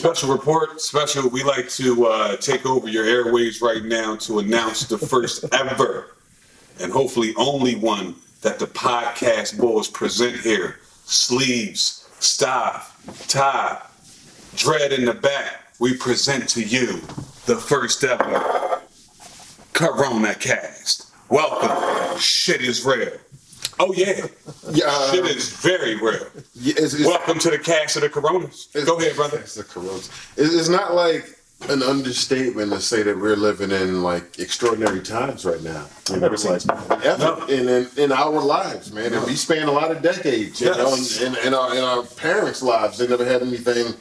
Special report, special. We like to uh, take over your airways right now to announce the first ever and hopefully only one that the podcast boys present here. Sleeves, staff, tie, dread in the back. We present to you the first ever Corona cast. Welcome. Shit is real. Oh yeah, Yeah, shit um, is very real. yeah, it's, it's, Welcome to the cast of the Coronas. Go ahead, brother. It's the Coronas. It's, not like an understatement to say that we're living in like extraordinary times right now. You know, never seen like, ever No. in, in in our lives, man. And we span a lot of decades, you Yes. know, and in, in our in our parents' lives, they never had anything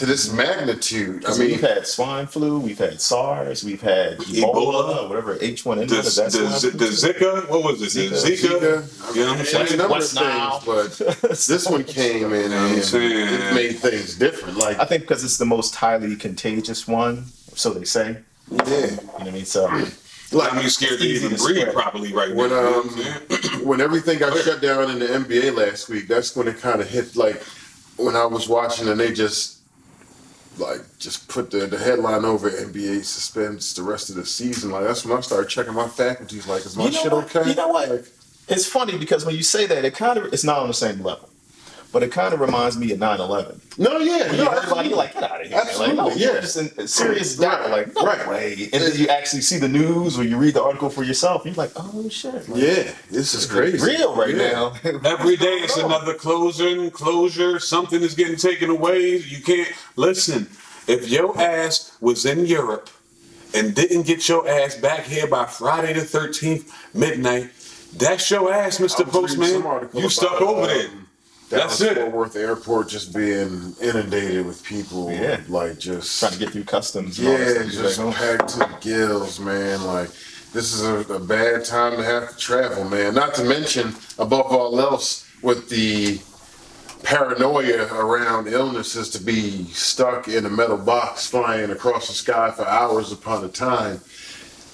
to this magnitude. I I mean, mean, we've had swine flu, we've had SARS, we've had Ebola, Ebola. whatever H1N1. The, the, the? Zika, what was it? The Zika. Zika. Zika, You know what I'm There's a saying? number West of Nile. things, but this one came in and it made things different. Like, I think because it's the most highly contagious one, so they say. yeah, You know what I mean? So like I'm scared to even to breathe spread. properly right now. when you know um what I'm saying? when everything got shut down in the NBA last week, that's when it kind of hit. Like when I was watching, and they just like just put the, the headline over NBA suspends the rest of the season. Like that's when I started checking my faculties. Like, is my you know shit what? okay? You know what? Like, it's funny because when you say that, it kind of it's not on the same level, but it kind of reminds me of 9/11. no, yeah, When no, you heard about it, you're like, get out of here. Absolutely, like, no, yeah. You're just in in serious doubt. Like, no Right. way. And then you actually see the news or you read the article for yourself, you're like, oh shit. Like, yeah, this is crazy. Real right Yeah. now. Every day it's What's going on? another closing, closure. Something is getting taken away. You can't listen. If your ass was in Europe and didn't get your ass back here by Friday the 13th midnight, that's your ass, Mr. was reading some Postman. You stuck about, over uh, there. That's it. Fort Worth Airport just being inundated with people. Yeah. like just Trying to get through customs. Yeah. Just packed to the gills, man. Like this is a, a bad time to have to travel, man. Not to mention, above all else, with the paranoia around illnesses to be stuck in a metal box flying across the sky for hours upon a time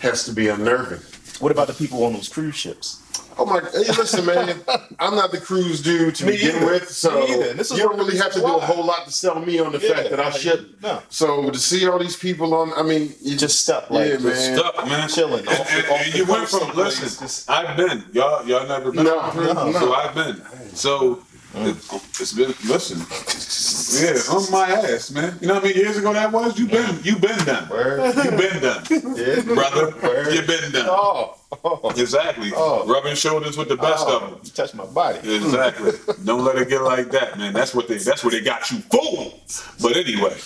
has to be unnerving. What about the people on those cruise ships? Oh my! Hey, listen, man. I'm not the cruise dude to Me begin either. with, so This is you don't one of the really have to do a whole lot to sell me on the Yeah, fact that I shouldn't. no. So to see all these people on, I mean, you Just stuck, like, yeah, just man. Stuck, man. Chilling. And, Off the- and- off and you went from someplace, listen. just- I've been. Y'all, y'all never been. No, on a cruise? no. So I've been. So it, it's been. Listen. Yeah, on my ass, man. You know how many years ago that was? You been. You been done. Word. You been done, Yeah. brother. Word. You been done. Oh, oh, Exactly. Oh. Rubbing shoulders with the best oh, of them. You touch my body. Exactly. Don't let it get like that, man. That's what they. That's what they got you for. But anyway,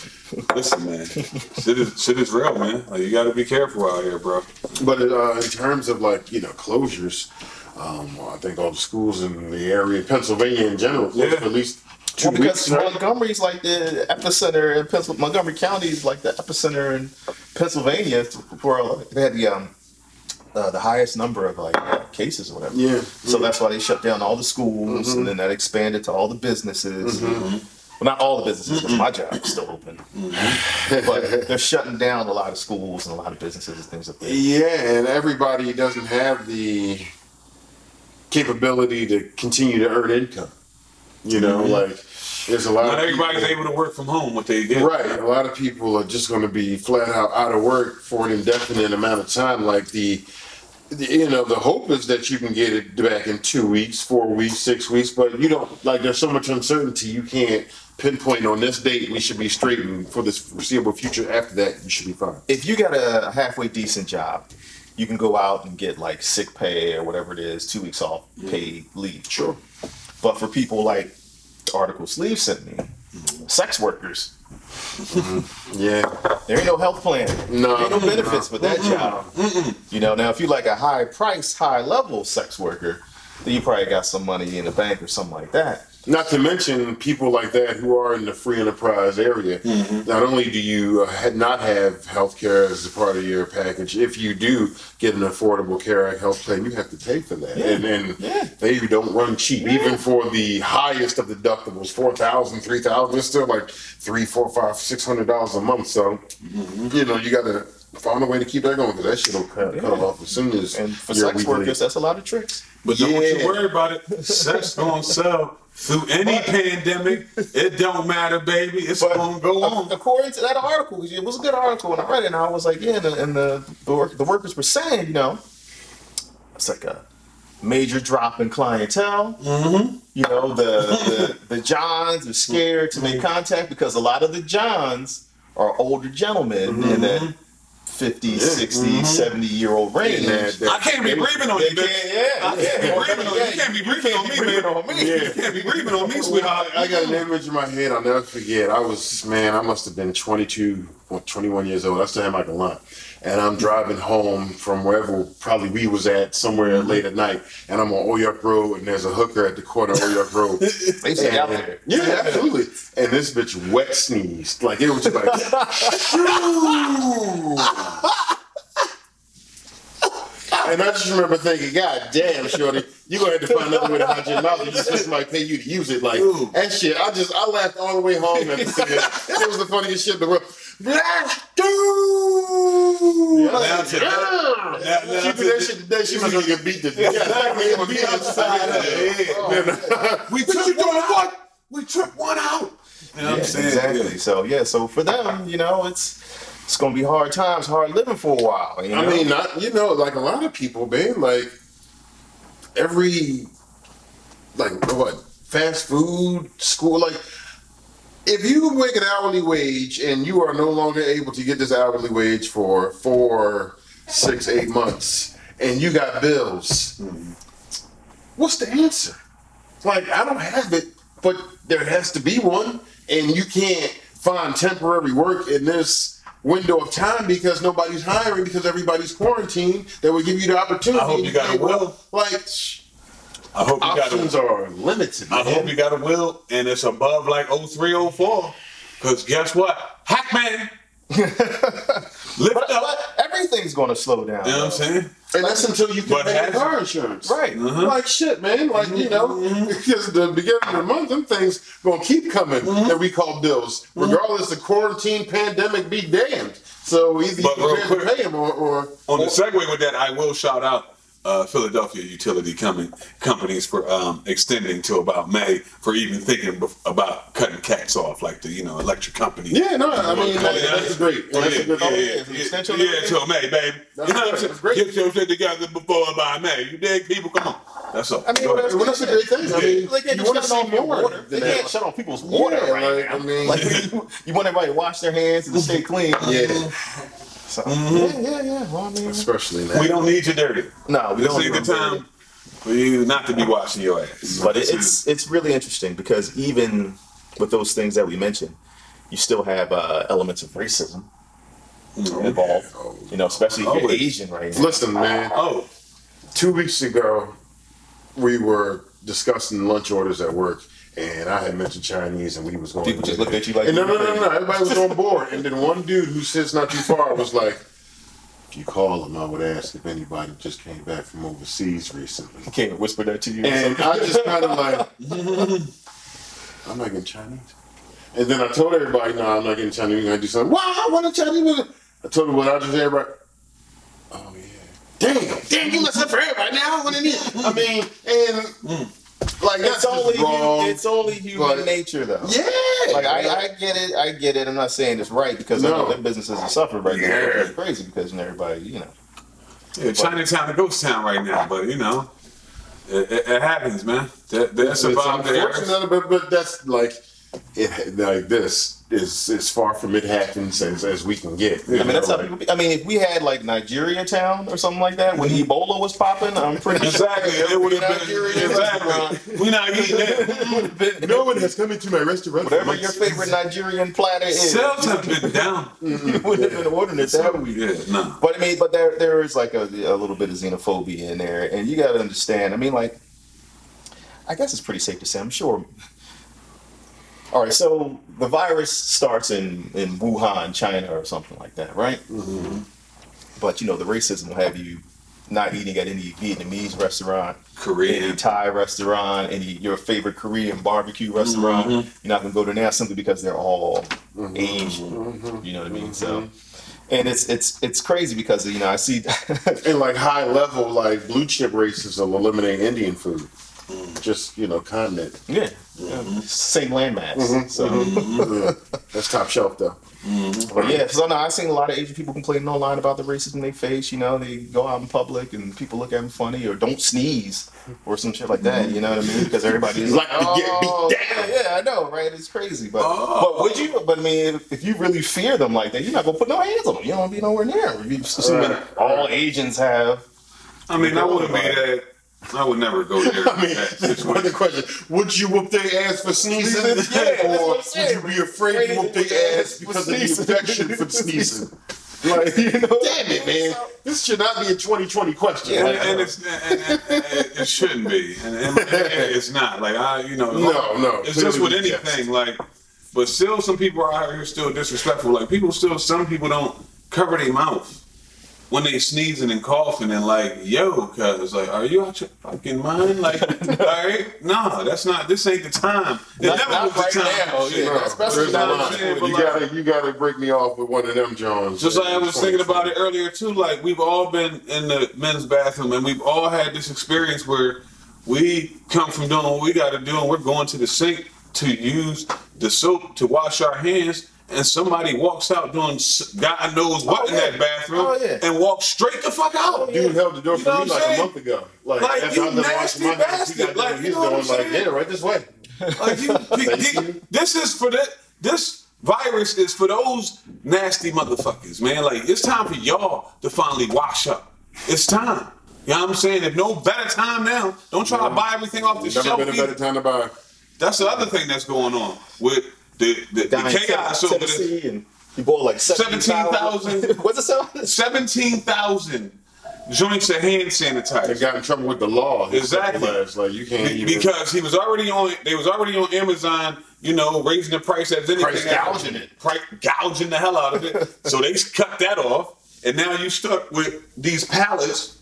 listen, man. Shit is shit is real, man. Like you got to be careful out here, bro. But uh, in terms of like you know closures, um, I think all the schools in the area, of Pennsylvania in general, closed Yeah. for at least two Well, because weeks. right? Montgomery's like the epicenter in Pennsylvania. Montgomery County is like the epicenter in Pennsylvania where uh, they had the um uh, the highest number of like uh, cases or whatever. Yeah. So that's why they shut down all the schools, and then that expanded to all the businesses. Well, not all the businesses, because my job is still open. but they're shutting down a lot of schools and a lot of businesses and things like that. Yeah, and everybody doesn't have the capability to continue to earn income. You know, mm-hmm. like there's a lot Not of everybody's people- able to work from home. What they get. Right. A lot of people are just going to be flat out out of work for an indefinite amount of time. Like the, the, you know, the hope is that you can get it back in two weeks, four weeks, six weeks, but you don't, like, there's so much uncertainty you can't pinpoint on this date we should be straight and for this foreseeable future. After that, you should be fine. if you got a halfway decent job, you can go out and get like sick pay or whatever it is, two weeks off paid leave. Sure. But for people like the article Sleeve sent me, mm-hmm. sex workers, mm-hmm. Yeah. there ain't no health plan. No, There ain't no no. benefits with that job. You know, now if you like a high price, high level sex worker, then you probably got some money in the bank or something like that. Not to mention people like that who are in the free enterprise area. Not only do you uh, not have health care as a part of your package, if you do get an affordable care act health plan, you have to pay for that. Yeah. And, and Yeah. they don't run cheap. Even for the highest of deductibles, four thousand, three thousand, it's still like three, four, five, six hundred dollars a month. So, you know, you got to found a way to keep that going because that shit will cut, cut off as soon as And for your sex weekly- workers, that's a lot of tricks. But don't you worry about it. Sex gonna sell through any pandemic. It don't matter, baby. It's gonna go on. According to that article, it was a good article, and I read it, and I was like, yeah, and the, and the, the, work, the workers were saying, you know, it's like a major drop in clientele. Mm-hmm. You know, the, the the Johns are scared to make contact because a lot of the Johns are older gentlemen and that 50, 60, mm-hmm. 70 year old range. that- that- I can't be breathing on you, bitch. yeah, I can't be breathing on you. You can't be breathing on me, man. on me. You can't be breathing on me, sweetheart. I got an image in my head. I'll never forget. I was man. I must have been 22 or 21 years old. I still have my galant, and I'm driving home from wherever probably we was at somewhere mm-hmm. late at night, and I'm on Old York Road, and there's a hooker at the corner of Old York Road. They stay out And- there. Yeah, absolutely. And this bitch wet sneezed. Like it was just like. And I just remember thinking, God damn, Shorty, you gonna have to find another way to hide your mouth. Just let somebody pay you to use it. Like Ooh. that shit. I just I laughed all the way home it. It was the funniest shit in the world. Blast dude. Now to- now- now she did that shit today. She was gonna get beat to death. Yeah. Beat upside of the head. Oh. We took you doing what? We tripped one out. You know Yeah, exactly. So yeah, so for them, you know, it's it's gonna be hard times, hard living for a while. You know? I mean, not you know, like a lot of people, man. Like every, like what, fast food, school, like if you make an hourly wage and you are no longer able to get this hourly wage for four, six, eight months, and you got bills, what's the answer? Like I don't have it, but there has to be one, and you can't find temporary work in this window of time because nobody's hiring because everybody's quarantined. That would give you the opportunity. I hope you got a will. Like I hope you got options a, are limited. I hope you got a will and it's above like 0304. Cause guess what? Hackman. Lift but, up. but everything's gonna slow down. You know what I'm saying? And that's until you can But pay your car insurance. Right. Uh-huh. Like shit, man. Like, you know, mm-hmm. because the beginning of the month, them things gonna keep coming mm-hmm. that we call bills. Mm-hmm. Regardless of quarantine, pandemic, be damned. So either But you real prepare to quick, pay them or, or On the or- segue with that, I will shout out uh, Philadelphia utility com- companies for um, extending to about May for even thinking bef- about cutting cats off, like the you know electric company. Yeah, no, I mean, Oh, that- that's great. Oh, That's yeah, a good- yeah, yeah, yeah, yeah, yeah, till May, baby. That's you know what I'm saying? Great. Get your shit together before by May. You dig, people? Come on. That's all. I mean, Go what else Well, that's a great thing. I mean, They can't you want to shut off more. water. They than can't shut off people's water Yeah, right like, now. I mean- like you, you want everybody to wash their hands and to stay clean. Yeah, So, yeah, yeah, yeah. Well, I mean, especially now. we don't need you dirty. no, we This don't. ain't need the them. time for you not to be washing your ass. But it, it's it's really interesting because even with those things that we mentioned, you still have uh, elements of racism involved. You know, especially if you're Always. Asian right now. Listen, man. Oh, two weeks ago, we were discussing lunch orders at work, and I had mentioned Chinese, and we was going. People just looked at you like And no, no, no, no. Everybody was on board, and then one dude who sits not too far was like, "If you call him, I would ask if anybody just came back from overseas recently." He Can't whisper that to you. And I just kind of like, I'm not getting Chinese. And then I told everybody, no, I'm not getting Chinese. We're gonna do something. Wow, I want a Chinese. woman." I told them what I just everybody. Oh yeah. Damn, damn, you listen for everybody now. What it is? I mean, and mm. Like that's it's only wrong. it's only human nature though. yeah. Like I, I get it, I get it. I'm not saying it's right because I know No. their businesses are suffering right now. It's crazy because everybody, you know. yeah, Chinatown a ghost town right now, but you know, it, it, it happens, man. They It's survived unfortunate, but but that's like it. Like this is as far from it happens as, as we can get. I mean, that's how people. Be. I mean, if we had like Nigeria town or something like that when mm-hmm. Ebola was popping, I'm pretty Exactly, sure it would have Nigeria been exactly. We not eating that. No one has come into my restaurant. for Whatever your favorite Nigerian platter is, Sales have been down. you wouldn't have been ordering it that way. Yeah, no. But I mean, but there there is like a, a little bit of xenophobia in there, and you got to understand. I mean, like, I guess it's pretty safe to say. I'm sure. All right, so the virus starts in in Wuhan, China, or something like that, right? But you know, the racism will have you not eating at any Vietnamese restaurant, Korean. any Thai restaurant, any your favorite Korean barbecue restaurant. Mm-hmm. You're not gonna go to now simply because they're all Asian. Mm-hmm. You know what I mean? So, and it's it's it's crazy because you know I see And like high level, like blue chip races will eliminate Indian food. Just you know, continent. yeah, yeah, same landmass. Mm-hmm. So. Mm-hmm. Yeah. That's top shelf though. Mm-hmm. But yeah, so no, I've seen a lot of Asian people complaining online about the racism they face. You know, they go out in public and people look at them funny or don't sneeze or some shit like that. You know what I mean? Because everybody's Like to get beat "Oh, down." Yeah, yeah, I know, right? It's crazy, but Oh. but would you? But I mean, if, if you really fear them like that, you're not gonna put no hands on them. You don't want to be nowhere near them. You assuming Right. all Asians have. I mean, I wouldn't be that. I would never go there. I mean, that's one of the question. Would you whoop their ass for sneezing? Yeah, or would you be afraid to whoop their ass because of the infection for sneezing? Like, You know? damn it, man. This should not be a 2020 question. and, Like, and it's and, and, and it shouldn't be, and, it's not. Like I, you know, No, no, It's just with anything. Like, but still, some people are out here still disrespectful. Like people still, some people don't cover their mouth when they sneezing and coughing and like, yo, cuz like, are you out your fucking mind? Like, all right, no, that's not. This ain't the time. It Not- never not was the right time. now, Shit. yeah, no, especially there's a now, line. man, but You like- gotta, you gotta break me off with one of them Jones. Just like I was thinking about it earlier too, like we've all been in the men's bathroom and we've all had this experience where we come from doing what we got to do and we're going to the sink to use the soap to wash our hands and somebody walks out doing God knows what Oh, in yeah. that bathroom Oh, yeah. and walks straight the fuck out. Oh, Dude held the door You for me like I'm a month ago. Like, Like, after you I'm nasty washing my hands, he got bastard. Like, done. you He's know what going I'm like, saying? yeah, right this way. Like you, you- this is for that. This virus is for those nasty motherfuckers, man. Like it's time for y'all to finally wash up. It's time. You know what I'm saying? If no better time now, don't try to buy everything off the Never shelf. been a better time to buy. That's the other thing that's going on with the the, the chaos over this. Tennessee, and you bought like 17,000. 17,000. What's it sound? Seventeen thousand joints of hand They sanitizer. got in trouble with the law. Exactly. Like you can't even because he was already on they was already on Amazon, you know, raising the price as anything Price gouging it. Price gouging the hell out of it. so they cut that off, and now you stuck with these pallets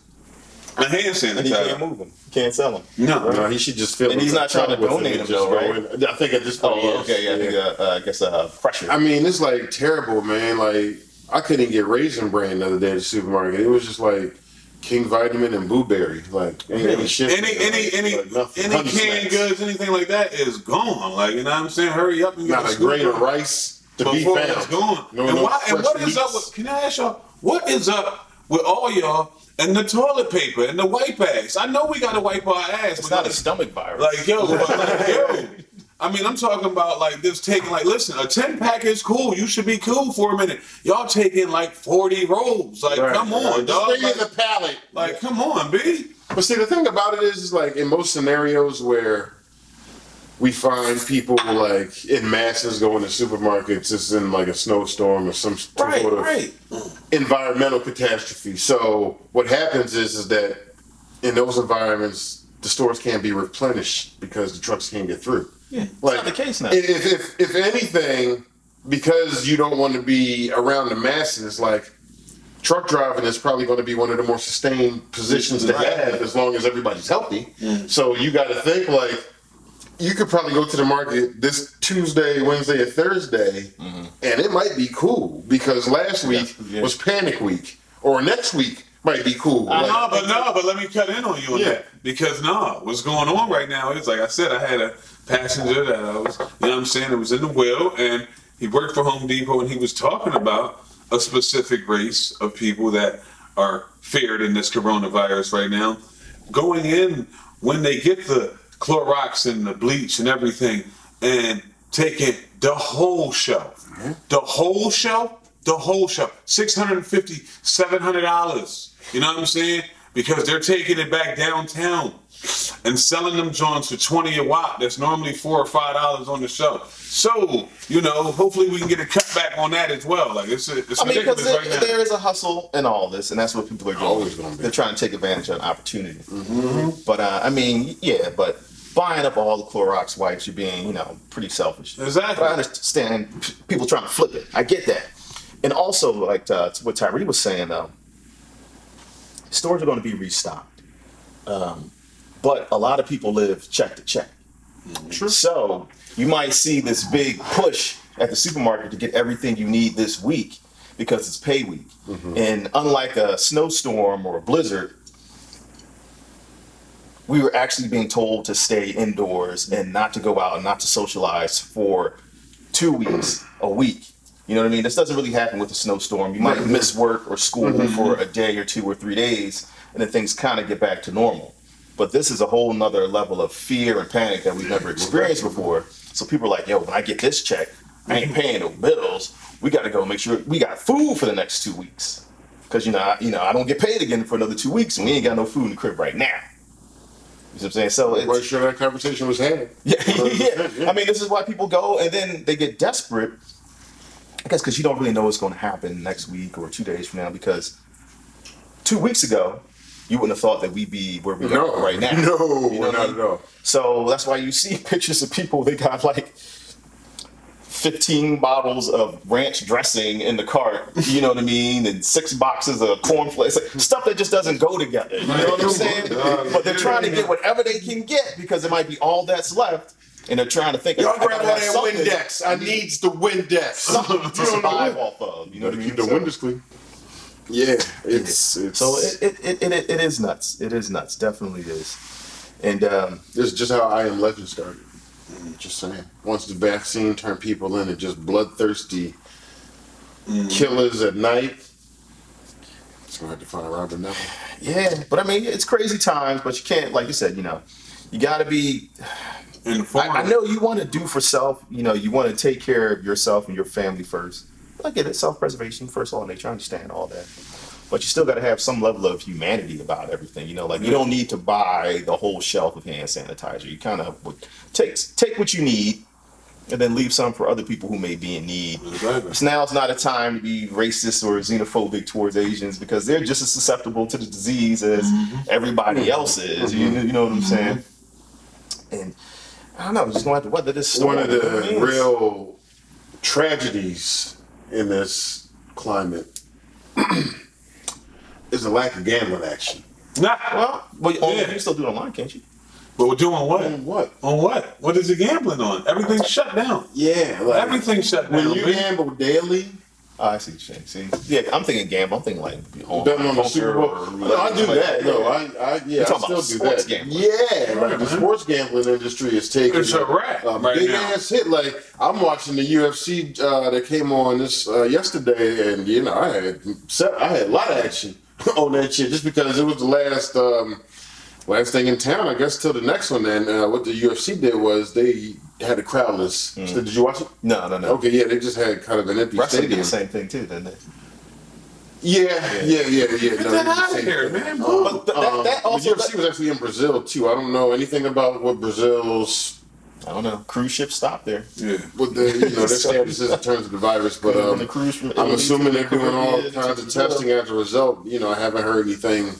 of hand And he can't move them. Can't sell them. No, No, he should just fill. And he's not trying to donate them, just though, go in. I think at this point. Oh, okay. Yeah, I think, uh, uh, I guess uh, pressure. I mean, it's like terrible, man. Like I couldn't get raisin bran the other day at the supermarket. It was just like King Vitaman and Blueberry. Like ain't any shit. any any any like any canned goods, anything like that is gone. Like you know what I'm saying? Hurry up and get Not a grain of rice to be found. it's gone. No, and no why, and fresh what is up with? Can I ask y'all what is up with all y'all and the toilet paper and the wipe bags? I know we got to wipe our ass. It's but not a stomach virus. Like yo, like, yo. I mean, I'm talking about like this taking like, listen, a 10 pack is cool. You should be cool for a minute. Y'all taking like 40 rolls. Like, Right, come on, right. dog. Just bring in the pallet. like, come on, B. But see, the thing about it is, is like in most scenarios where we find people like in masses going to supermarkets, it's in like a snowstorm or some, some right, sort of right. environmental catastrophe. So what happens is, is that in those environments, the stores can't be replenished because the trucks can't get through. Yeah, Like, not the case now. If, if, if anything, because you don't want to be around the masses, like truck driving is probably going to be one of the more sustained positions to have as long as everybody's healthy. So you got to think like you could probably go to the market this Tuesday, Wednesday, or Thursday, mm-hmm. and it might be cool because last week Yeah. was panic week, or next week might be cool. No, Like, but no, but let me cut in on you on Yeah. that because no, what's going on right now is like I said, I had a passenger that I was, you know, what I'm saying, it was in the wheel, and he worked for Home Depot, and he was talking about a specific race of people that are feared in this coronavirus right now, going in when they get the Clorox and the bleach and everything, and taking the whole shelf, the whole shelf, the whole shelf, 650 $700. You know what I'm saying? Because they're taking it back downtown and selling them joints for 20 a watt. That's normally four or five dollars on the shelf. So, you know, hopefully we can get a cutback on that as well. Like it's, it's I mean, ridiculous because right now. there is a hustle in all this, and that's what people are doing. Always gonna be. They're trying to take advantage of an opportunity. Mm-hmm. But uh, I mean, yeah, but buying up all the Clorox wipes, you're being, you know, pretty selfish. Exactly. But I understand people trying to flip it. I get that. And also, like uh, what Tyree was saying, though, stores are going to be restocked. Um, but a lot of people live check to check. True. So you might see this big push at the supermarket to get everything you need this week because it's pay week. And unlike a snowstorm or a blizzard, we were actually being told to stay indoors and not to go out and not to socialize for two weeks, a week. You know what I mean? This doesn't really happen with a snowstorm. You might miss work or school mm-hmm. for a day or two or three days, and then things kind of get back to normal. But this is a whole nother level of fear and panic that we've never experienced before. So people are like, yo, when I get this check, I ain't paying no bills. We got to go make sure we got food for the next two weeks. Because, you know, I, you know, I don't get paid again for another two weeks, and we ain't got no food in the crib right now. You know what I'm saying? So it's, Quite sure that conversation was had. yeah, yeah. I mean, this is why people go and then they get desperate. I guess because you don't really know what's going to happen next week or two days from now. Because two weeks ago, you wouldn't have thought that we'd be where we No, are right now. no, You know what I not mean? at all. So that's why you see pictures of people. They got like. 15 bottles of ranch dressing in the cart, you know what I mean? And six boxes of cornflakes, like stuff that just doesn't go together. You know what I'm saying? But they're trying to get whatever they can get because it might be all that's left. And they're trying to think, Y'all I gotta grab all have that Windex. I needs the Windex. something to survive off of. You know what I mean? Keep the So- windows clean. Yeah, it's it's So it, it, it, it, it is nuts. It is nuts. Definitely is. And um, this is just how I Am Legend started. Mm, just saying. Once the vaccine turned people into just bloodthirsty mm. killers at night, it's gonna have to find Robert Neville. yeah, but I mean, it's crazy times. But you can't, like you said, you know, you got to be. Informed. I, I know you want to do for self. You know, you want to take care of yourself and your family first. I get it. Self-preservation, first of all, nature. I understand all that. But you still got to have some level of humanity about everything. You know, like you don't need to buy the whole shelf of hand sanitizer. You kind of take take what you need, and then leave some for other people who may be in need. Exactly. So it's not a time to be racist or xenophobic towards Asians because they're just as susceptible to the disease as mm-hmm. everybody else is. You, mm-hmm. you know what I'm mm-hmm. saying? And I don't know, just gonna have to weather this storm. One of the is. real tragedies in this climate is a lack of gambling action. Nah. well, well, you, Yeah. you can still do it online, can't you? But we're doing what? On what? On what? What is it gambling on? Everything's shut down. Yeah, like Everything's shut down. when you man. gamble daily, Oh, I see what. See, yeah, I'm thinking gamble. I'm thinking like home betting on the Super Bowl. or No, I do like that. No, I, I yeah, I still about do that. gambling. Yeah, like the sports gambling industry is taking It's a wrap a right big now. ass hit. Like I'm watching the UFC uh, that came on this uh, yesterday, and you know I had set, I had a lot of action on that shit just because it was the last um, last thing in town. I guess till the next one. And uh, what the UFC did was they had a crowdless. Mm. So did you watch it? No, no, no. Okay, yeah, they just had kind of an empty Wrestling did stadium. the same thing too, didn't they? Yeah, yeah, yeah, yeah. Get no, that did out of here, man. But th- that, that Um, also, the UFC was actually in Brazil too. I don't know anything about what Brazil's I don't know. Cruise ships stopped there. Yeah. what the you know their status is in terms of the virus, but um, the cruise from I'm assuming they're doing all kinds of testing as a result. You know, I haven't heard anything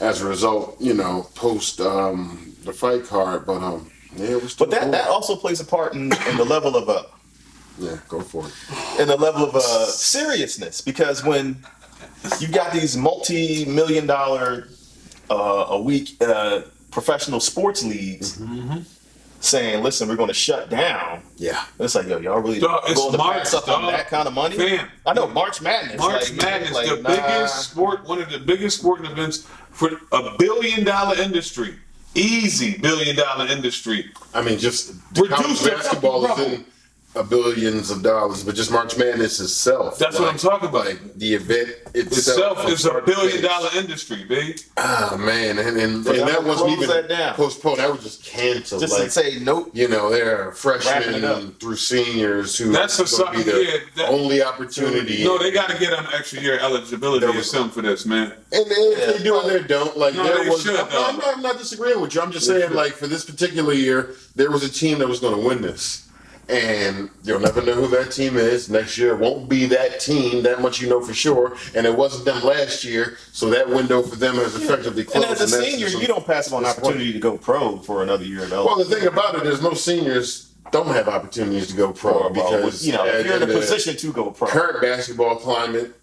as a result. You know, post um, the fight card, but um, yeah, we're still But that, going. that also plays a part in, in the level of a yeah, go for it. in the level of uh, seriousness because when you've got these multi-million dollar uh, a week uh, professional sports leagues saying, "Listen, we're going to shut down." Yeah, It's like, yo, y'all really Dog, going to March, pass up on that kind of money? Fam. I know March Madness. March like, Madness, like, the nah. biggest sport, one of the biggest sporting events for a billion dollar industry. Easy billion dollar industry. I mean, just Reduce college the basketball is in a billions of dollars, but just March Madness itself. That's what I'm talking about. Like the event Itself itself, is a billion dollar industry, babe. Ah man, and and, and that wasn't close even that down. postponed. That was just canceled. Just like to say, nope. you know, there are Wrapping freshmen up. through seniors who That's a gonna be sucker- the yeah, that- only opportunity. No, they got to get an extra year eligibility There or was- something for this, man. And then if they do and they don't, like No, there they was. should, I'm, though. I'm not, I'm not disagreeing with you. I'm just They saying, should. like for this particular year, there was a team that was going to win this, and you'll never know who that team is. Next year it won't be that team. That much you know for sure. And it wasn't them last year, so that window for them has effectively closed. And as a that's senior, you don't pass up on an opportunity to go pro for another year of Well, the thing about it is, most seniors don't have opportunities to go pro because you know, if you're in a uh, position to go pro. current basketball climate,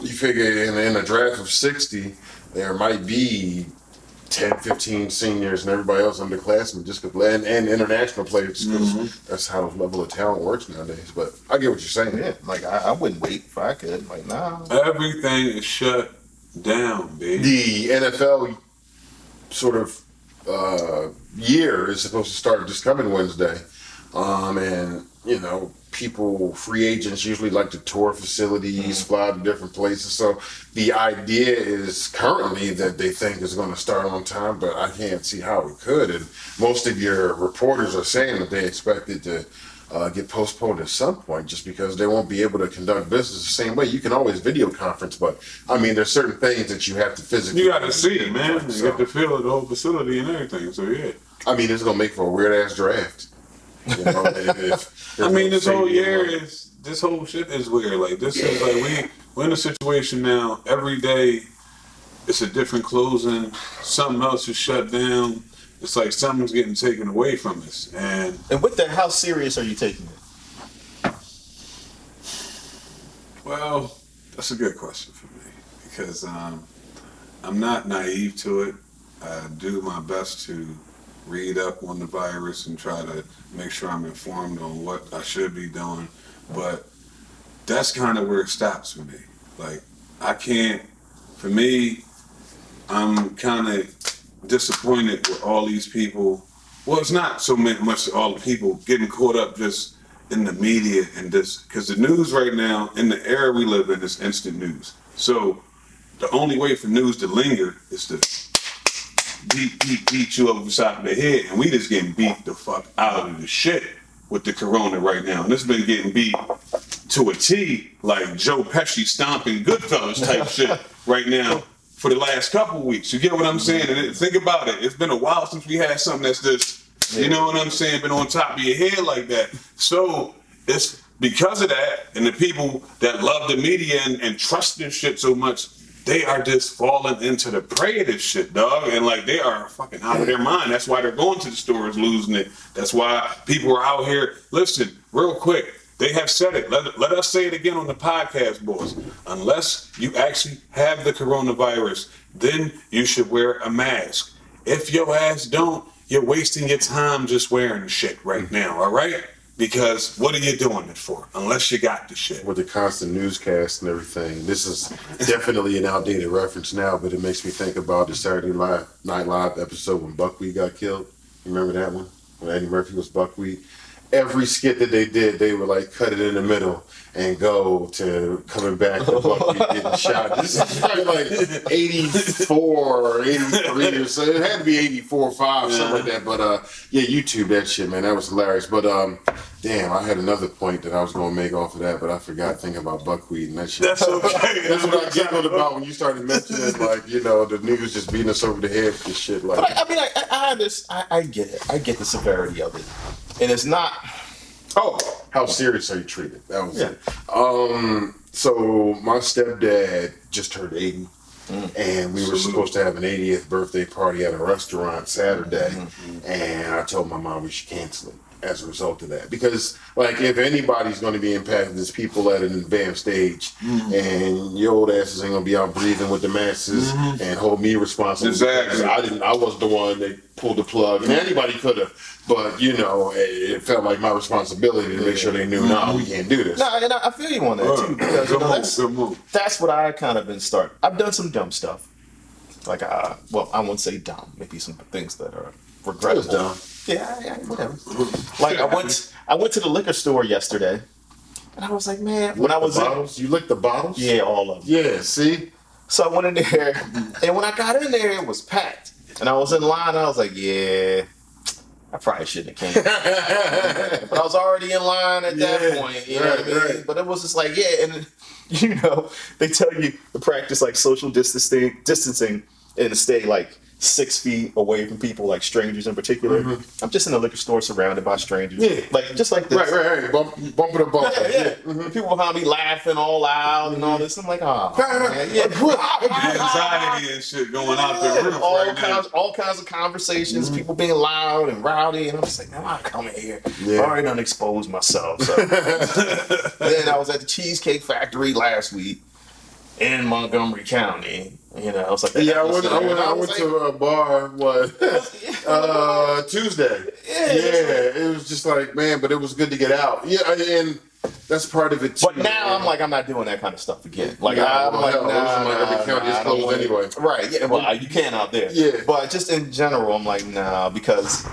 you figure in, in a draft of sixty, there might be 10, 15 seniors and everybody else underclassmen just cause, and, and international players because that's how the level of talent works nowadays. But I get what you're saying. Yeah, like I, I wouldn't wait if I could. Like, nah. Everything is shut down, baby. The NFL sort of uh, year is supposed to start this coming Wednesday. Um, and, you know, people, free agents usually like to tour facilities, fly to different places. So the idea is currently that they think is going to start on time, but I can't see how it could. And most of your reporters are saying that they expect it to uh, get postponed at some point just because they won't be able to conduct business the same way. You can always video conference, but I mean, there's certain things that you have to physically. You got to see it, man. You So, get the feel the whole facility and everything. So yeah. I mean, it's gonna make for a weird ass draft. You know, if I mean, this whole year like- is this whole shit is weird. Like this is like we we're in a situation now. Every day, it's a different closing. Something else is shut down. It's like something's getting taken away from us. And And with that, how serious are you taking it? well, that's a good question for me because um, I'm not naive to it. I do my best to read up on the virus and try to make sure I'm informed on what I should be doing. But that's kind of where it stops for me. Like, I can't, for me, I'm kind of disappointed with all these people. Well, it's not so much all the people getting caught up just in the media and this, because the news right now, in the era we live in, is instant news. So the only way for news to linger is to beat, beat, beat you over the side of the head, and we just getting beat the fuck out of the shit with the corona right now. And it's been getting beat to a T, like Joe Pesci stomping Goodfellas type shit right now for the last couple weeks. You get what I'm saying? And it, think about it. It's been a while since we had something that's just, you know what I'm saying, been on top of your head like that. So it's because of that, and the people that love the media and, and trust this shit so much, they are just falling into the prey of this shit, dog. And like they are fucking out of their mind. That's why they're going to the stores losing it. That's why people are out here. Listen, real quick. They have said it. Let, let us say it again on the podcast, boys. Unless you actually have the coronavirus, then you should wear a mask. If your ass don't, you're wasting your time just wearing shit right now, all right? Because what are you doing it for? Unless you got the shit. with the constant newscast and everything. This is definitely an outdated reference now, but it makes me think about the Saturday Live, Night Live episode when Buckwheat got killed. You remember that one? When Eddie Murphy was Buckwheat. Every skit that they did, they would like cut it in the middle and go to coming back to Buckwheat getting shot. This is probably like 84 or 83 or so. It had to be 84 or 5, something like that. But uh, yeah, YouTube that shit, man. That was hilarious. But um, damn, I had another point that I was gonna make off of that, but I forgot thinking about buckwheat and that shit. That's okay. That's what I giggled about when you started mentioning like you know the niggas just beating us over the head with this shit. Like But I, I mean, I, I, I, just, I, I get it. I get the severity of it, and it's not. Oh, how serious are you treated? That was Yeah. it. Um, so my stepdad just turned eighty. And we were supposed to have an 80th birthday party at a restaurant Saturday, mm-hmm. and I told my mom we should cancel it as a result of that. Because, like, if anybody's going to be impacted, it's people at an advanced age, mm-hmm. and your old asses ain't going to be out breathing with the masses mm-hmm. and hold me responsible. Exactly. I didn't. I was the one that pulled the plug, and anybody could have, but you know, it, it felt like my responsibility to make sure they knew, nah, we can't do this. No, and I, I feel you on that too because you know, move, that's, that's what I kind of been starting. I've done some dumb stuff, like uh, well, I won't say dumb, maybe some things that are regrettable. dumb. Yeah, yeah, whatever. Like I went, I went to the liquor store yesterday, and I was like, man, when I was the in, bottles, you licked the bottles. yeah, all of them. Yeah. See. So I went in there, and when I got in there, it was packed, and I was in line. I was like, yeah. I probably shouldn't have came. but I was already in line at that point, you know what I mean? right. But it was just like, yeah, and you know, they tell you to practice like social distancing, distancing, and stay like six feet away from people, like strangers in particular. Mm-hmm. I'm just in a liquor store surrounded by strangers, Mm-hmm. Yeah. like just like this. Right, right, right. Bump, bump it up, bump Yeah, it. yeah. Mm-hmm. People behind me laughing all loud and all mm-hmm. this. I'm like, oh, man, yeah. Anxiety and shit going out the roof all right now. kinds, all kinds of conversations, people being loud and rowdy, and I'm just like, man, I'm coming here. Yeah. I already done exposed myself. So. then I was at the Cheesecake Factory last week in Montgomery County, You know, I was like, Yeah, I went. I went. I went like, to a bar. What? uh, Tuesday. Yeah, Yeah, it was just like man, but it was good to get out. Yeah, and that's part of it too. But now I'm like, I'm not doing that kind of stuff again. Like Nah, I'm well, like, hell, nah, those are like every nah, county is nah, I don't closed anyway. Right? Yeah. Well, you can out there. Yeah. But just in general, I'm like, nah, because,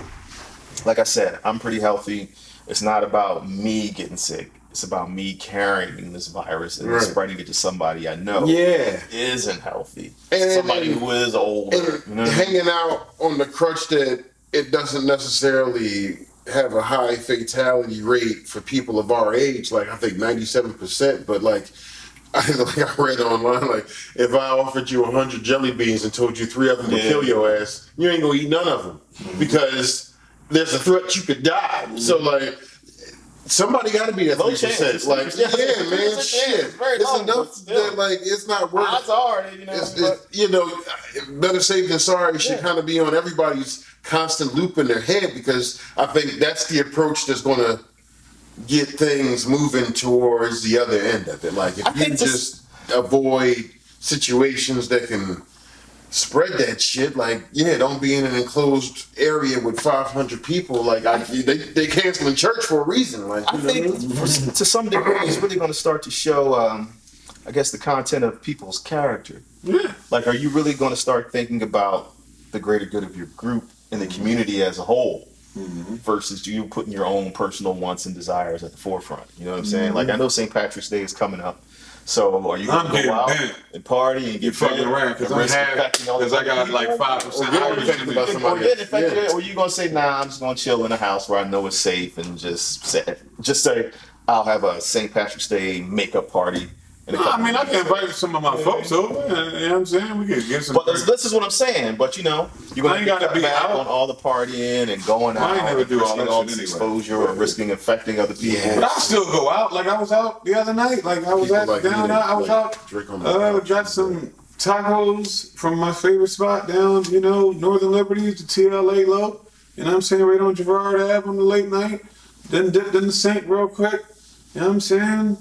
like I said, I'm pretty healthy. It's not about me getting sick. It's about me carrying this virus and Right. spreading it to somebody I know Yeah. isn't healthy. And- somebody who is older. and you know what I mean? hanging out on the crutch that it doesn't necessarily have a high fatality rate for people of our age, like I think ninety seven percent, but like I like I read online, like if I offered you hundred jelly beans and told you three of them would kill your ass, you ain't gonna eat none of them mm-hmm. because there's a threat you could die. So like. Somebody got to be at three percent. Like, Yeah, man, 3% shit. is It's enough that like it's not worth. Odds are, you know. It's, it's, you know, better safe than sorry should Yeah. kind of be on everybody's constant loop in their head because I think that's the approach that's going to get things moving towards the other end of it. Like if I you this- just avoid situations that can spread that shit, like yeah, don't be in an enclosed area with 500 people. Like I, they they canceling church for a reason. Like I you know what think I mean? to some degree, it's really going to start to show, um, I guess, the content of people's character. yeah. Like, are you really going to start thinking about the greater good of your group and the mm-hmm. community as a whole mm-hmm. versus do you putting your own personal wants and desires at the forefront? You know what I'm saying? Mm-hmm. Like, I know St. Patrick's Day is coming up. So, are you going I'm to go out bent. and party and get fucking bent around because I risk have infecting all the because I got like five percent Or get Irish infected in by Or get Yeah. or you gonna say, "Nah, I'm just gonna chill in a house where I know it's safe," and just say, just say, "I'll have a St. Patrick's Day makeup party." In a No, I mean, I weeks." can invite some of my folks over. You know what I'm saying? We could get some. But this, this is what I'm saying. But you know, you're I gonna ain't be gotta cut be back out. on all the partying and going I out, ain't never and do all risking that all shit this anyway. exposure or risking infecting other people. But I still go out. Like I was out the other night. Like I was People at like me down. that, I was like, out. drink on the Uh, couch. got some tacos from my favorite spot down. You know, Northern Liberties, the TLA low. You know what I'm saying? Right on Girard Ave on the late night. Then dipped in the sink real quick. You know what I'm saying?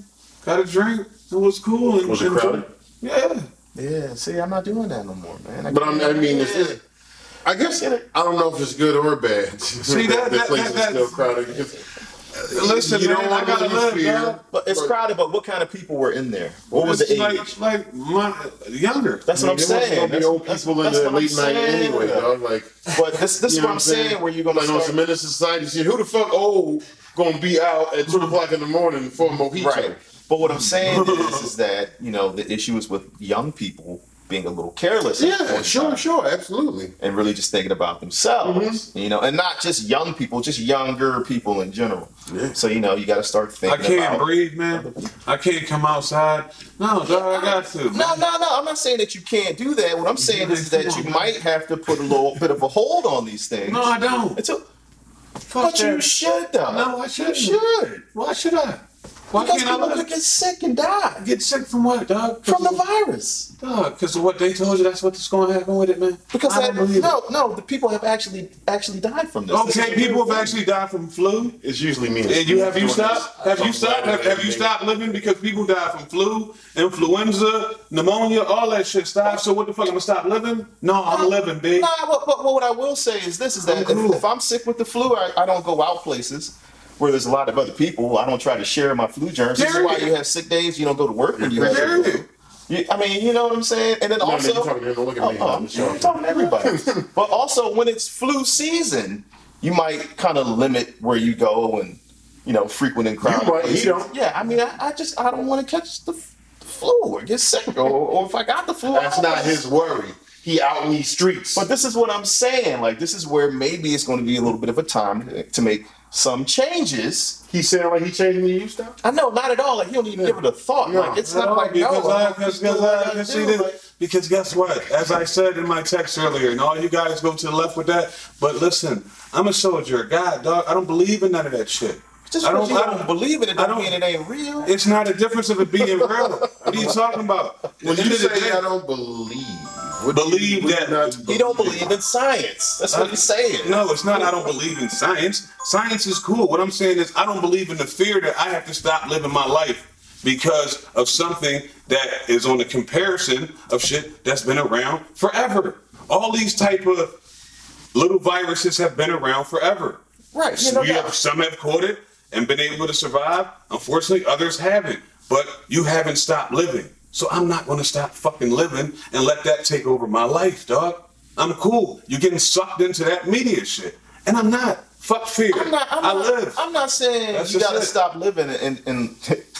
Got a drink. It was cool. And, Was it and- crowded? Yeah. Yeah, see, I'm not doing that no more, man. But I'm, I mean, it's, Yeah. it, I guess I don't know if it's good or bad. See, that- the that- place that- is that- still crowded. Listen, you man, don't I want to gotta live in live, fear. But it's crowded. But what kind of people were in there? What was It's the age? like, like my younger. That's what I'm there wasn't saying. gonna be That's, old that's- people in that's the what I'm late night saying. anyway, dog. Like, But this, this is know what I'm saying. Where you're gonna like on start some menace society shit. Who the fuck old gonna be out at two o'clock in the morning for a mojito? Right. But what I'm saying is, is that you know the issue is with young people being a little careless. Yeah, sure, time sure, absolutely. And really just thinking about themselves, mm-hmm. you know, and not just young people, just younger people in general. Yeah. So you know, you got to start thinking. I can't about, breathe, man. I can't come outside. No, dog, I got to. No, man. no, no. I'm not saying that you can't do that. What I'm saying is that you might have to put a little bit of a hold on these things. No, I don't. Until, Fuck but you should though. No, I shouldn't. You should. Why should I? Why Because can't I people live? could get sick and die Get sick from what, dog? from the virus. Dog, because of what they told you, that's what's going to happen with it, man. Because I that, don't believe no, no, the people have actually actually died from this. it. This Okay, a people real have thing. actually died from flu. It's usually me. And you have you stopped? this. Have you stopped? Have, have you stopped living because people die from flu, influenza, pneumonia, all that shit stopped. So what the fuck? I'm gonna stop living? No, I'm living, big. Nah, but, but, but what I will say is this: is that I'm cool. if, if I'm sick with the flu, I, I don't go out places where there's a lot of other people. I don't try to share my flu germs. This is why you have sick days. You don't go to work when you have the flu. Period. You, I mean, you know what I'm saying? And then No, no, also, you're talking to him, don't look at Oh, me. oh, I'm I'm, talking to everybody. but also, when it's flu season, you might kind of limit where you go and you know frequent and crowded might, he places. don't. Yeah, I mean, I, I just I don't want to catch the, the flu or get sick or, or if I got the flu, That's don't his worry. He out in these streets. But this is what I'm saying. Like, this is where maybe it's going to be a little bit of a time to make some changes. he sound like he changing the you stop. I know, not at all. Like, he don't even give it a thought. No. like, it's No, not like because no. I, because, just doing because I, I because do, see like- this, because guess what? As I said in my text earlier, and all you guys go to the left with that. But listen, I'm a soldier, God, dog. I don't believe in none of that shit. Just I don't, you I don't don't believe in it, I don't don't- mean it ain't real. It's not a difference of it being real. what are you talking about? When the you end of the say day, I don't believe, what Believe do you that- He don't believe in science. That's what he's saying. No, it's not. I don't believe in science. Science is cool. What I'm saying is, I don't believe in the fear that I have to stop living my life because of something that is on the comparison of shit that's been around forever. All these type of little viruses have been around forever. Right, you know have, some have caught it and been able to survive. Unfortunately, others haven't. But you haven't stopped living. So I'm not going to stop fucking living and let that take over my life, dog. I'm cool. You're getting sucked into that media shit. And I'm not. Fuck fear. I'm not. I'm I not, live. I'm not saying That's you gotta it. stop living and, and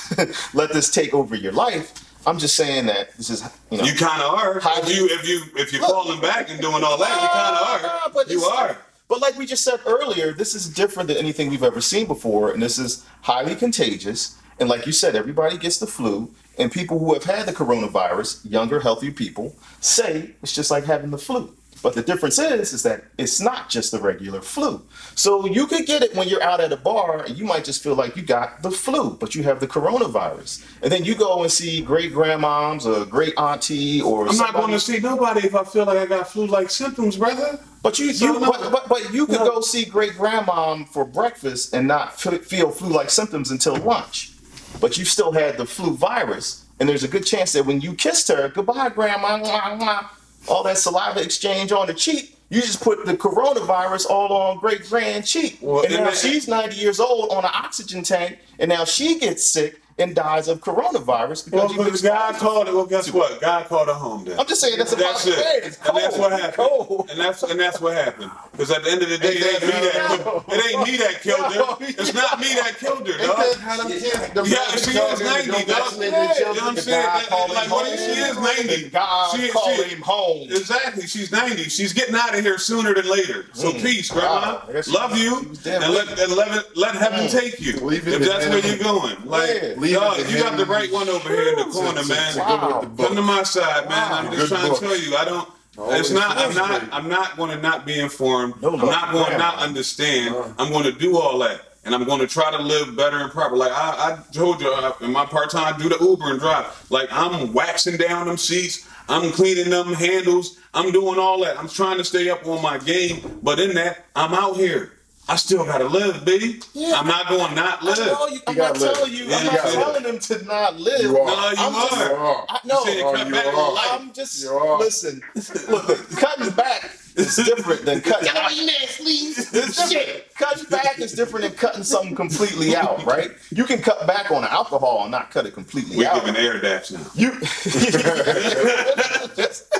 let this take over your life. I'm just saying that this is you know. You kind of are. How If do you if you if you're Look. falling back and doing all that, you kind of are. but you are. But like we just said earlier, this is different than anything we've ever seen before, and this is highly contagious. And like you said, everybody gets the flu, and people who have had the coronavirus, younger, healthier people, say it's just like having the flu. But the difference is, is that it's not just the regular flu. So you could get it when you're out at a bar, and you might just feel like you got the flu, but you have the coronavirus. And then you go and see great grandmoms or great auntie or I'm not somebody- going to see nobody if I feel like I got flu-like symptoms, brother. But you, So you but, but, but you could no. go see great grandmom for breakfast and not feel flu-like symptoms until lunch. But you still had the flu virus, and there's a good chance that when you kissed her, goodbye, grandma, mwah, mwah, all that saliva exchange on the cheek, you just put the coronavirus all on great grand cheek. Well, and now she's 90 years old on an oxygen tank, and now she gets sick and dies of coronavirus because Well, you've God called it. Well, guess what? God called it home. Then I'm just saying that's a That's possibility. it. It's And that's what happened. cold. And that's and that's what happened. Because at the end of the day, it ain't me that that- killed, it ain't me that killed her. It's not me that killed her, dog. that how them kids- them Yeah, she is 90, dog. Yeah, you know what I'm saying? God That- called Like, him what she is 90? God She- called she- him home. Exactly. She's 90. She's getting out of here sooner than later. So peace, grandma. Mm. Wow. I guess she- Love you. And let, and let, let heaven Mm. take you. Leave if to that's where you're going. Like, Yeah. Leave it dog, you got the right one over here in the corner, To- man. to go the Wow. Come to my side, man. I'm just Good trying book. to tell you, I don't. Always it's not. I'm not. I'm not going to not be informed. No I'm not going to not understand. I'm going to do all that, and I'm going to try to live better and proper. Like I, I told you uh, in my part time, I do the Uber and drive. Like I'm waxing down them seats. I'm cleaning them handles. I'm doing all that. I'm trying to stay up on my game, but in that, I'm out here. I still gotta live, B. Yeah. am not going to not live. know you, I'm You not gotta live. telling you. Yeah, I'm you not gotta telling them to not live. You are. No, you I'm just- are. You are. I, no, You said cut you back are. on life. I'm just You are. listen. Look, cutting back is different than cutting. out. It's different. Cutting back is different than cutting something completely out, right? You can cut back on alcohol and not cut it completely out. We're giving air daps now. You,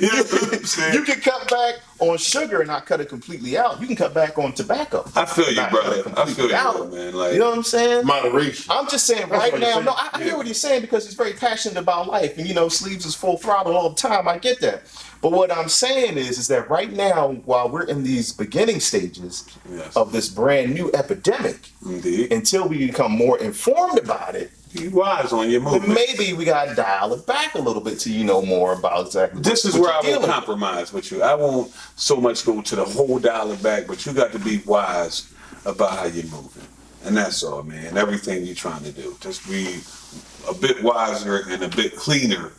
You know what I'm you can cut back on sugar and not cut it completely out. You can cut back on tobacco. I feel you, brother. I feel you, out. man. Like, You know what I'm saying? Moderation. I'm just saying That's right now. saying. No, I, I hear what he's saying because he's very passionate about life, and you know, sleeves is full throttle all the time. I get that, but what I'm saying is, is that right now, while we're in these beginning stages Yes. of this brand new epidemic, indeed. until we become more informed about it, You wise on your movement. maybe we gotta dial it back a little bit till you know more about exactly. This is where I won't compromise with you. I won't so much go to the whole dollar back, but you got to be wise about how you're moving. And that's all, man. Everything you're trying to do. Just be a bit wiser and a bit cleaner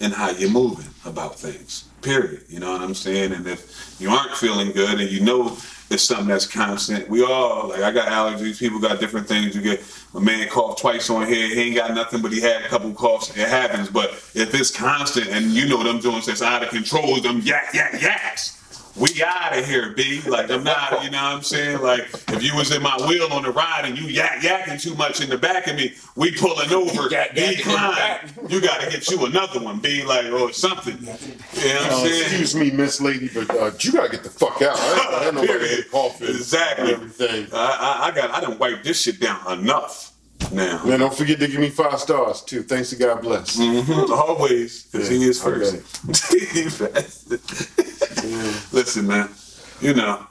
in how you're moving about things. Period. You know what I'm saying? And if you aren't feeling good and you know it's something that's constant, we all like I got allergies, people got different things. You get a man coughed twice on here, he ain't got nothing, but he had a couple coughs. It happens. But if it's constant and you know them joints that's out of control, them yak yak yaks. We out of here, B. Like I'm not, you know what I'm saying? Like if you was in my wheel on the ride and you yak yakking too much in the back of me, we pulling over, Yak yakking in decline. You gotta get you another one, B. Like or something. You know what I'm Uh, saying? excuse me, Miss Lady, but uh, you gotta get the fuck out. I ain't, I ain't nobody Period. coffee. Exactly. And everything. I, I, I got I done wiped this shit down enough now. Man, don't forget to give me five stars too. Thanks to God bless. Mhm, Always, because he is first. He bastard. Listen, man. You know,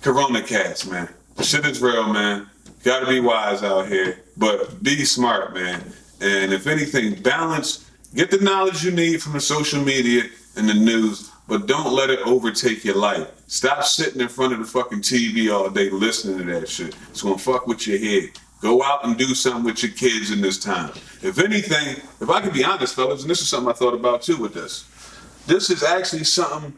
Corona cast, man. Shit is real, man. Gotta be wise out here, but be smart, man. And if anything, balance. Get the knowledge you need from the social media and the news, but don't let it overtake your life. Stop sitting in front of the fucking TV all day listening to that shit. It's gonna fuck with your head. Go out and do something with your kids in this time. If anything, if I could be honest, fellas, and this is something I thought about too with this. This is actually something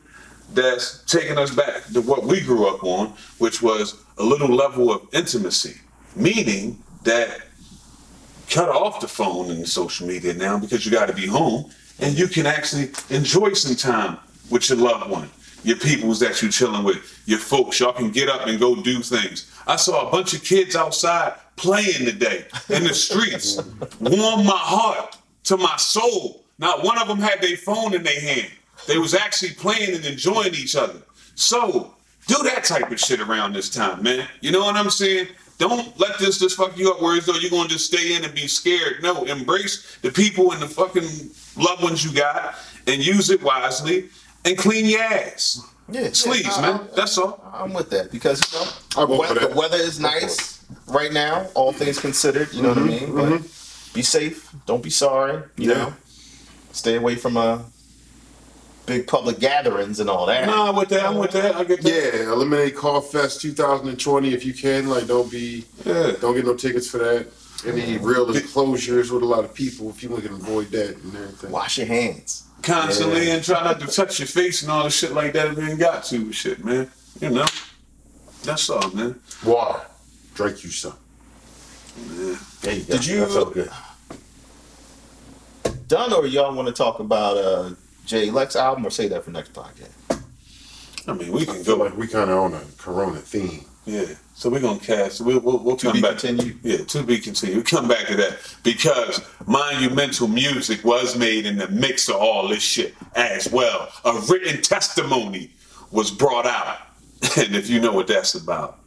that's taking us back to what we grew up on, which was a little level of intimacy. Meaning that cut off the phone and the social media now because you got to be home and you can actually enjoy some time with your loved one, your peoples that you're chilling with, your folks. Y'all can get up and go do things. I saw a bunch of kids outside playing today in the streets. Warmed my heart to my soul. Not one of them had their phone in their hand. They was actually playing and enjoying each other. So do that type of shit around this time, man. You know what I'm saying? Don't let this just fuck you up where as though you're gonna just stay in and be scared. No, embrace the people and the fucking loved ones you got and use it wisely and clean your ass. Yeah, Sleeves, yeah, man. I- That's all. I'm with that because you know I vote we- for the weather is nice right now, all things considered. You know what I mean? But be safe. Don't be sorry. You Yeah. know, stay away from uh, big public gatherings and all that. Nah, with that, I'm with that. I get that. Yeah, eliminate Car Fest 2020 if you can. Like, don't be, Yeah. don't get no tickets for that. Any real enclosures with a lot of people, if you can avoid that and everything. Wash your hands. Constantly Yeah. and try not to touch your face and all the shit like that if you ain't got to shit, man. You know. That's all, man. Water, drink you some. There you go. Did you- That felt good. Done or y'all want to talk about uh, Jay Lex album or say that for next podcast? I mean, we I can feel go. like we kind of on a Corona theme. Yeah. So we're gonna cast. We'll we'll, we'll To come be back. continued. Yeah, to be continued. We come back to that because monumental music was made in the mix of all this shit as well. A written testimony was brought out, and if you know what that's about,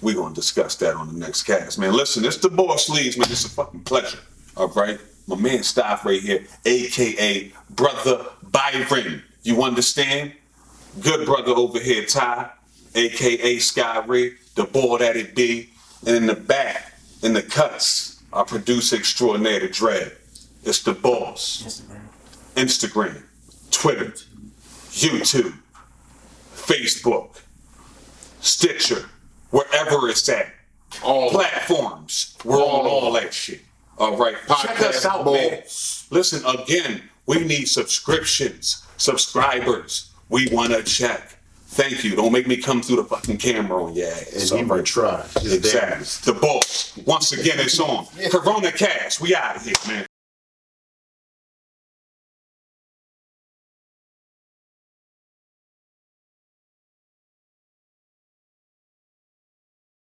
we're gonna discuss that on the next cast, man. Listen, it's the boss leads, man. It's a fucking pleasure. All right, my man Staff right here, aka Brother Byron. You understand? good brother over here, Ty, aka Sky Ray, the boy that it be, and in the back, in the cuts, our producer extraordinaire, the Dread. It's the boss. Instagram, Twitter, YouTube, Facebook, Stitcher, wherever it's at. All Platforms. We're on all that shit. All right. Check us Podcast out, man. Listen, again, we need subscriptions, subscribers. We want to check. Thank you. Don't make me come through the fucking camera on your ass. And even try. Just Exactly. The boss. Once again, it's on. Corona Cast. We out of here, man.